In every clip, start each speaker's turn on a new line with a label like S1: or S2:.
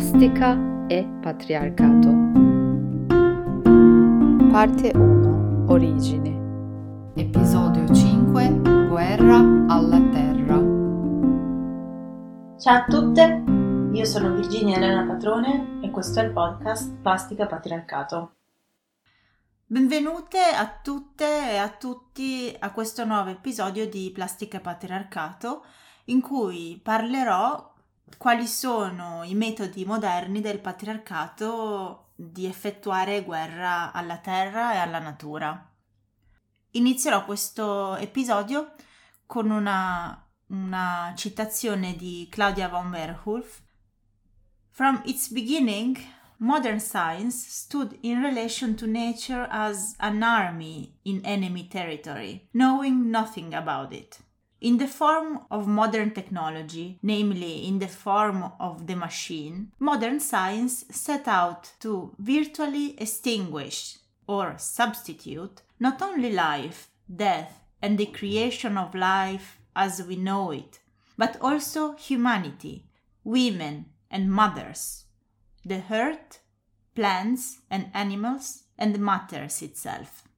S1: Plastica e patriarcato. Parte 1. Origine. Episodio 5. Guerra alla terra.
S2: Ciao a tutte, io sono Virginia Elena Patrone e questo è il podcast Plastica Patriarcato.
S3: Benvenute a tutte e a tutti a questo nuovo episodio di Plastica e Patriarcato in cui parlerò quali sono i metodi moderni del patriarcato di effettuare guerra alla terra e alla natura. Inizierò questo episodio con una, una citazione di Claudia von Werwolf. From its beginning, modern science stood in relation to nature as an army in enemy territory, knowing nothing about it. In the form of modern technology, namely in the form of the machine, modern science set out to virtually extinguish or substitute not only life, death, and the creation of life as we know it, but also humanity, women and mothers, the earth, plants and animals, and matters itself.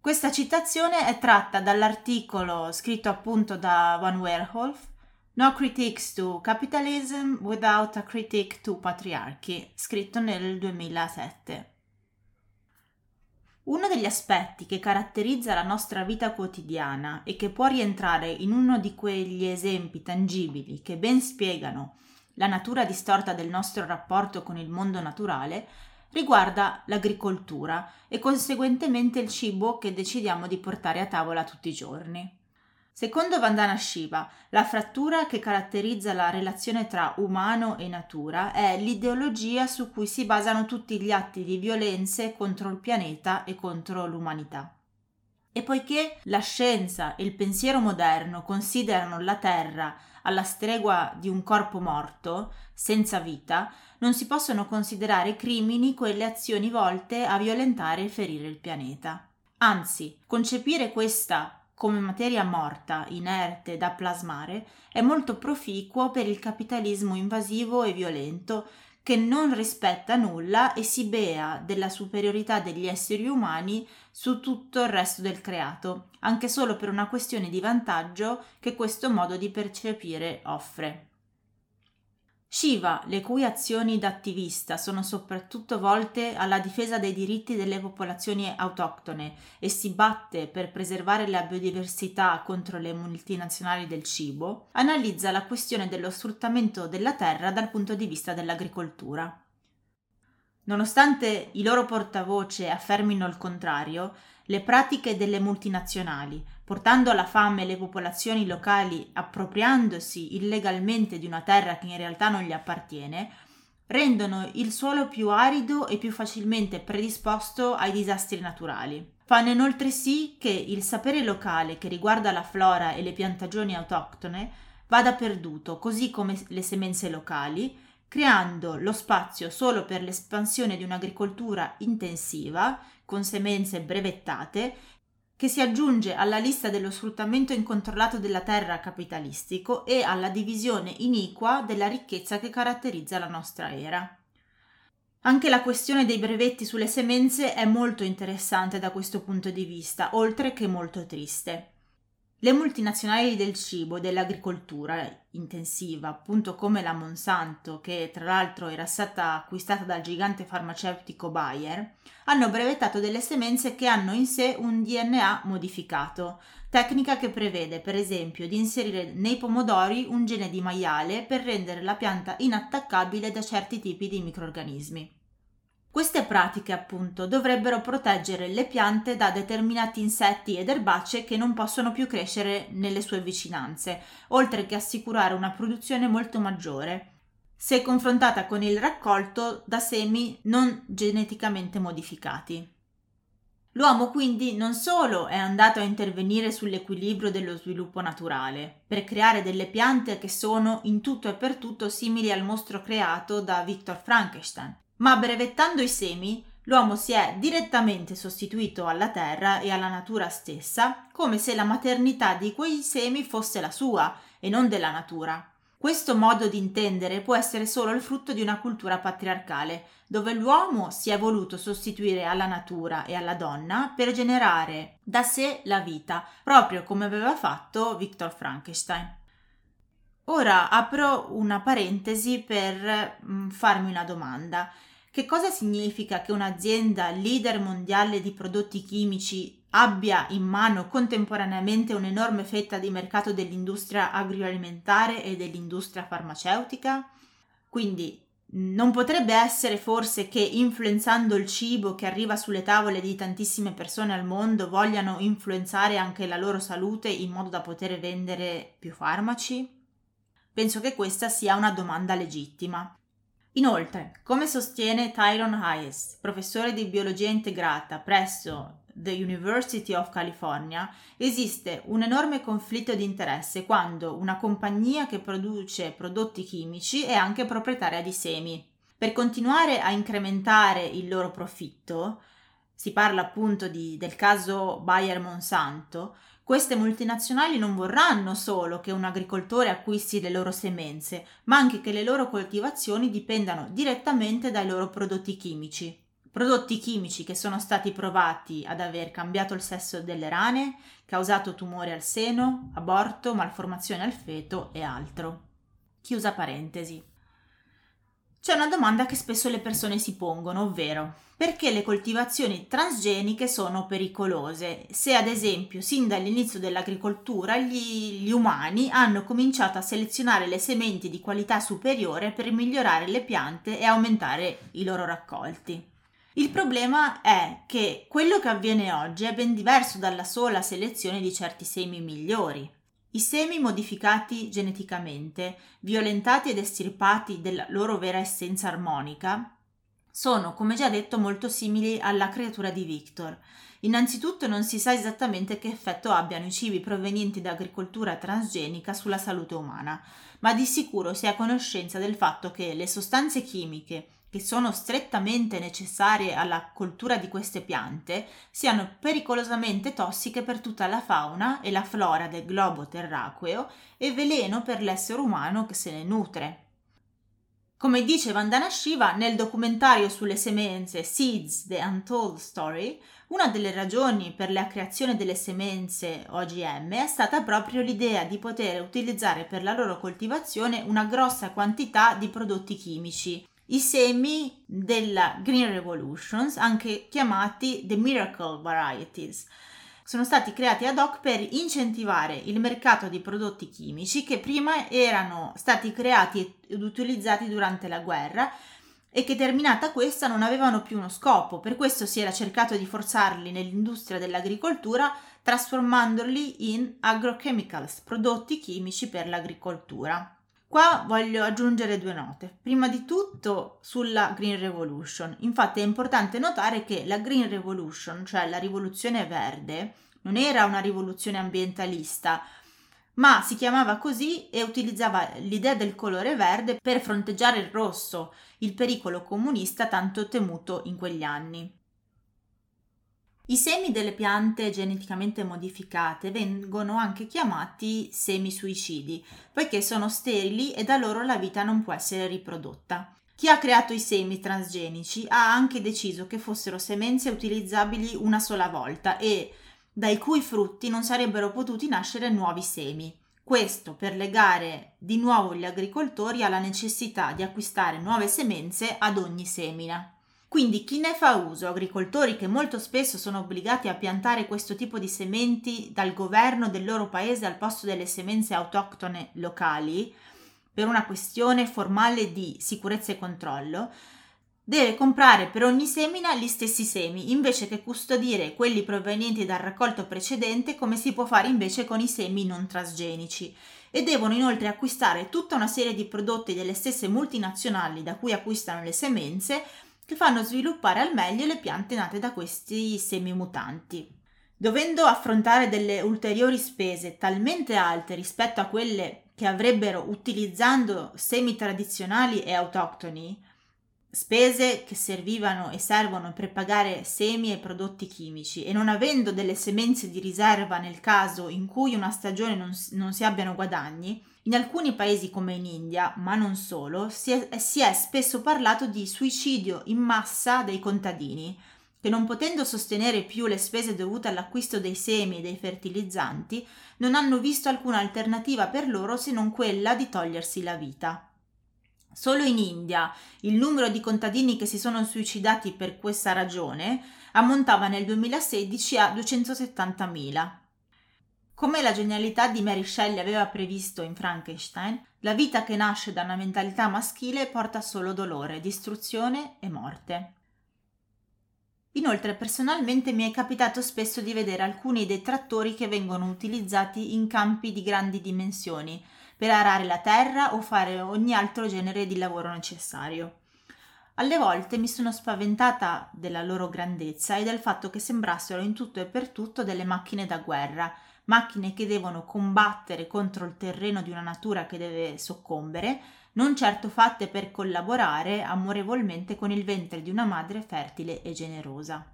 S3: Questa citazione è tratta dall'articolo scritto appunto da Van Werholf No Critiques to Capitalism Without a Critique to Patriarchy, scritto nel 2007. Uno degli aspetti che caratterizza la nostra vita quotidiana e che può rientrare in uno di quegli esempi tangibili che ben spiegano la natura distorta del nostro rapporto con il mondo naturale riguarda l'agricoltura e conseguentemente il cibo che decidiamo di portare a tavola tutti i giorni. Secondo Vandana Shiva, la frattura che caratterizza la relazione tra umano e natura è l'ideologia su cui si basano tutti gli atti di violenze contro il pianeta e contro l'umanità. E poiché la scienza e il pensiero moderno considerano la Terra alla stregua di un corpo morto, senza vita, non si possono considerare crimini quelle azioni volte a violentare e ferire il pianeta. Anzi, concepire questa come materia morta, inerte, da plasmare, è molto proficuo per il capitalismo invasivo e violento che non rispetta nulla e si bea della superiorità degli esseri umani su tutto il resto del creato, anche solo per una questione di vantaggio che questo modo di percepire offre. Shiva, le cui azioni da attivista sono soprattutto volte alla difesa dei diritti delle popolazioni autoctone e si batte per preservare la biodiversità contro le multinazionali del cibo, analizza la questione dello sfruttamento della terra dal punto di vista dell'agricoltura. Nonostante i loro portavoce affermino il contrario, le pratiche delle multinazionali, portando alla fame le popolazioni locali appropriandosi illegalmente di una terra che in realtà non gli appartiene, rendono il suolo più arido e più facilmente predisposto ai disastri naturali. Fanno inoltre sì che il sapere locale che riguarda la flora e le piantagioni autoctone vada perduto, così come le semenze locali, creando lo spazio solo per l'espansione di un'agricoltura intensiva, con semenze brevettate, che si aggiunge alla lista dello sfruttamento incontrollato della terra capitalistico e alla divisione iniqua della ricchezza che caratterizza la nostra era. Anche la questione dei brevetti sulle semenze è molto interessante da questo punto di vista, oltre che molto triste. Le multinazionali del cibo e dell'agricoltura intensiva, appunto come la Monsanto, che tra l'altro era stata acquistata dal gigante farmaceutico Bayer, hanno brevettato delle semenze che hanno in sé un DNA modificato, tecnica che prevede per esempio di inserire nei pomodori un gene di maiale per rendere la pianta inattaccabile da certi tipi di microrganismi. Queste pratiche, appunto, dovrebbero proteggere le piante da determinati insetti ed erbacee che non possono più crescere nelle sue vicinanze, oltre che assicurare una produzione molto maggiore, se confrontata con il raccolto da semi non geneticamente modificati. L'uomo quindi non solo è andato a intervenire sull'equilibrio dello sviluppo naturale, per creare delle piante che sono in tutto e per tutto simili al mostro creato da Victor Frankenstein, ma brevettando i semi, l'uomo si è direttamente sostituito alla terra e alla natura stessa, come se la maternità di quei semi fosse la sua e non della natura. Questo modo di intendere può essere solo il frutto di una cultura patriarcale, dove l'uomo si è voluto sostituire alla natura e alla donna per generare da sé la vita, proprio come aveva fatto Victor Frankenstein. Ora apro una parentesi per mm, farmi una domanda. Che cosa significa che un'azienda leader mondiale di prodotti chimici abbia in mano contemporaneamente un'enorme fetta di mercato dell'industria agroalimentare e dell'industria farmaceutica? Quindi non potrebbe essere forse che influenzando il cibo che arriva sulle tavole di tantissime persone al mondo vogliano influenzare anche la loro salute in modo da poter vendere più farmaci? Penso che questa sia una domanda legittima. Inoltre, come sostiene Tyron Hayes, professore di biologia integrata presso the University of California, esiste un enorme conflitto di interesse quando una compagnia che produce prodotti chimici è anche proprietaria di semi. Per continuare a incrementare il loro profitto, si parla appunto di, del caso Bayer Monsanto, queste multinazionali non vorranno solo che un agricoltore acquisti le loro semenze, ma anche che le loro coltivazioni dipendano direttamente dai loro prodotti chimici. Prodotti chimici che sono stati provati ad aver cambiato il sesso delle rane, causato tumore al seno, aborto, malformazione al feto e altro. Chiusa parentesi. C'è una domanda che spesso le persone si pongono, ovvero perché le coltivazioni transgeniche sono pericolose, se ad esempio sin dall'inizio dell'agricoltura gli, gli, umani hanno cominciato a selezionare le sementi di qualità superiore per migliorare le piante e aumentare i loro raccolti. Il problema è che quello che avviene oggi è ben diverso dalla sola selezione di certi semi migliori. I semi modificati geneticamente, violentati ed estirpati della loro vera essenza armonica, sono, come già detto, molto simili alla creatura di Victor. Innanzitutto non si sa esattamente che effetto abbiano i cibi provenienti da agricoltura transgenica sulla salute umana, ma di sicuro si è a conoscenza del fatto che le sostanze chimiche che sono strettamente necessarie alla coltura di queste piante siano pericolosamente tossiche per tutta la fauna e la flora del globo terracqueo e veleno per l'essere umano che se ne nutre. Come dice Vandana Shiva nel documentario sulle semenze Seeds The Untold Story, una delle ragioni per la creazione delle semenze OGM è stata proprio l'idea di poter utilizzare per la loro coltivazione una grossa quantità di prodotti chimici i semi della Green Revolutions, anche chiamati the Miracle Varieties. Sono stati creati ad hoc per incentivare il mercato di prodotti chimici che prima erano stati creati ed utilizzati durante la guerra e che terminata questa non avevano più uno scopo. Per questo si era cercato di forzarli nell'industria dell'agricoltura trasformandoli in agrochemicals, prodotti chimici per l'agricoltura. Qua voglio aggiungere due note. Prima di tutto sulla Green Revolution. Infatti è importante notare che la Green Revolution, cioè la rivoluzione verde, non era una rivoluzione ambientalista, ma si chiamava così e utilizzava l'idea del colore verde per fronteggiare il rosso, il pericolo comunista tanto temuto in quegli anni. I semi delle piante geneticamente modificate vengono anche chiamati semi suicidi, poiché sono sterili e da loro la vita non può essere riprodotta. Chi ha creato i semi transgenici ha anche deciso che fossero semenze utilizzabili una sola volta e dai cui frutti non sarebbero potuti nascere nuovi semi. Questo per legare di nuovo gli agricoltori alla necessità di acquistare nuove semenze ad ogni semina. Quindi chi ne fa uso? Agricoltori che molto spesso sono obbligati a piantare questo tipo di sementi dal governo del loro paese al posto delle semenze autoctone locali, per una questione formale di sicurezza e controllo, deve comprare per ogni semina gli stessi semi, invece che custodire quelli provenienti dal raccolto precedente come si può fare invece con i semi non trasgenici e devono inoltre acquistare tutta una serie di prodotti delle stesse multinazionali da cui acquistano le semenze che fanno sviluppare al meglio le piante nate da questi semi mutanti. Dovendo affrontare delle ulteriori spese talmente alte rispetto a quelle che avrebbero utilizzando semi tradizionali e autoctoni, spese che servivano e servono per pagare semi e prodotti chimici e non avendo delle semenze di riserva nel caso in cui una stagione non, non si abbiano guadagni, In alcuni paesi come in India, ma non solo, si è, si è spesso parlato di suicidio in massa dei contadini, che non potendo sostenere più le spese dovute all'acquisto dei semi e dei fertilizzanti, non hanno visto alcuna alternativa per loro se non quella di togliersi la vita. Solo in India il numero di contadini che si sono suicidati per questa ragione ammontava nel 2016 a 270.000. Come la genialità di Mary Shelley aveva previsto in Frankenstein, la vita che nasce da una mentalità maschile porta solo dolore, distruzione e morte. Inoltre personalmente mi è capitato spesso di vedere alcuni dei trattori che vengono utilizzati in campi di grandi dimensioni per arare la terra o fare ogni altro genere di lavoro necessario. Alle volte mi sono spaventata della loro grandezza e del fatto che sembrassero in tutto e per tutto delle macchine da guerra, macchine che devono combattere contro il terreno di una natura che deve soccombere, non certo fatte per collaborare amorevolmente con il ventre di una madre fertile e generosa.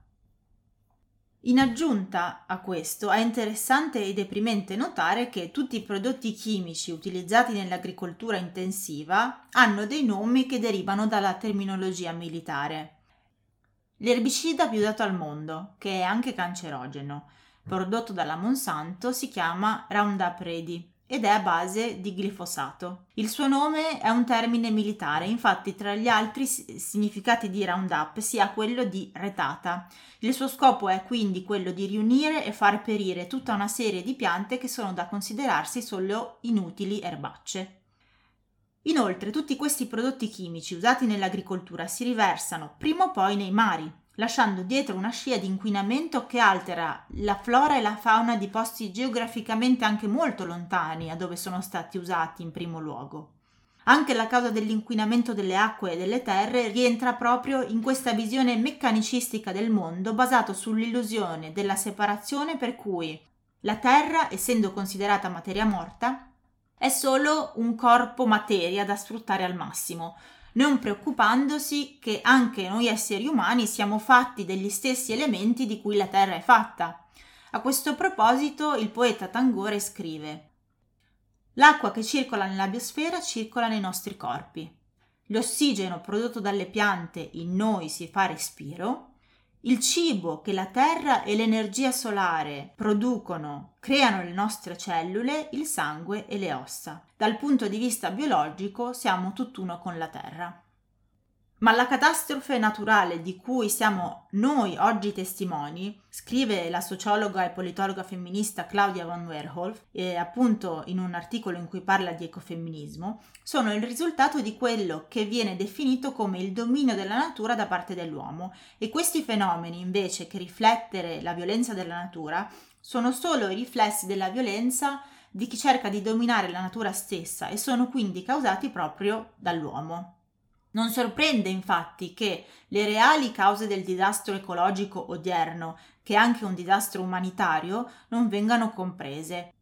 S3: In aggiunta a questo è interessante e deprimente notare che tutti i prodotti chimici utilizzati nell'agricoltura intensiva hanno dei nomi che derivano dalla terminologia militare. L'erbicida più dato al mondo, che è anche cancerogeno, prodotto dalla Monsanto, si chiama Roundup Ready ed è a base di glifosato. Il suo nome è un termine militare, infatti tra gli altri significati di Roundup si ha quello di retata. Il suo scopo è quindi quello di riunire e far perire tutta una serie di piante che sono da considerarsi solo inutili erbacce. Inoltre tutti questi prodotti chimici usati nell'agricoltura si riversano prima o poi nei mari, lasciando dietro una scia di inquinamento che altera la flora e la fauna di posti geograficamente anche molto lontani a dove sono stati usati in primo luogo. Anche la causa dell'inquinamento delle acque e delle terre rientra proprio in questa visione meccanicistica del mondo basato sull'illusione della separazione per cui la terra, essendo considerata materia morta, è solo un corpo materia da sfruttare al massimo, non preoccupandosi che anche noi esseri umani siamo fatti degli stessi elementi di cui la Terra è fatta. A questo proposito il poeta Tangore scrive L'acqua che circola nella biosfera circola nei nostri corpi. L'ossigeno prodotto dalle piante in noi si fa respiro il cibo che la terra e l'energia solare producono creano le nostre cellule, il sangue e le ossa. Dal punto di vista biologico siamo tutt'uno con la terra. Ma la catastrofe naturale di cui siamo noi oggi testimoni, scrive la sociologa e politologa femminista Claudia von Werholf, e appunto in un articolo in cui parla di ecofemminismo, sono il risultato di quello che viene definito come il dominio della natura da parte dell'uomo e questi fenomeni invece che riflettere la violenza della natura sono solo i riflessi della violenza di chi cerca di dominare la natura stessa e sono quindi causati proprio dall'uomo. Non sorprende infatti che le reali cause del disastro ecologico odierno, che è anche un disastro umanitario, non vengano comprese.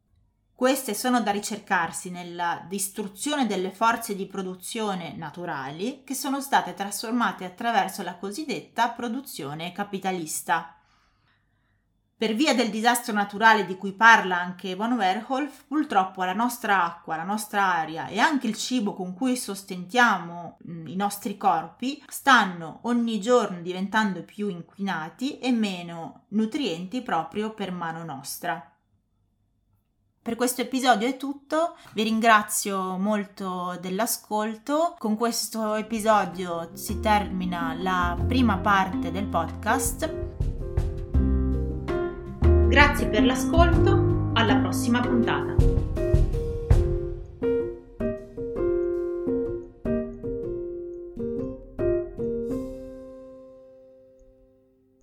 S3: Queste sono da ricercarsi nella distruzione delle forze di produzione naturali che sono state trasformate attraverso la cosiddetta produzione capitalista. Per via del disastro naturale di cui parla anche von Werholf, purtroppo la nostra acqua, la nostra aria e anche il cibo con cui sostentiamo mm, i nostri corpi stanno ogni giorno diventando più inquinati e meno nutrienti proprio per mano nostra. Per questo episodio è tutto, vi ringrazio molto dell'ascolto. Con questo episodio si termina la prima parte del podcast Grazie per l'ascolto, alla prossima puntata.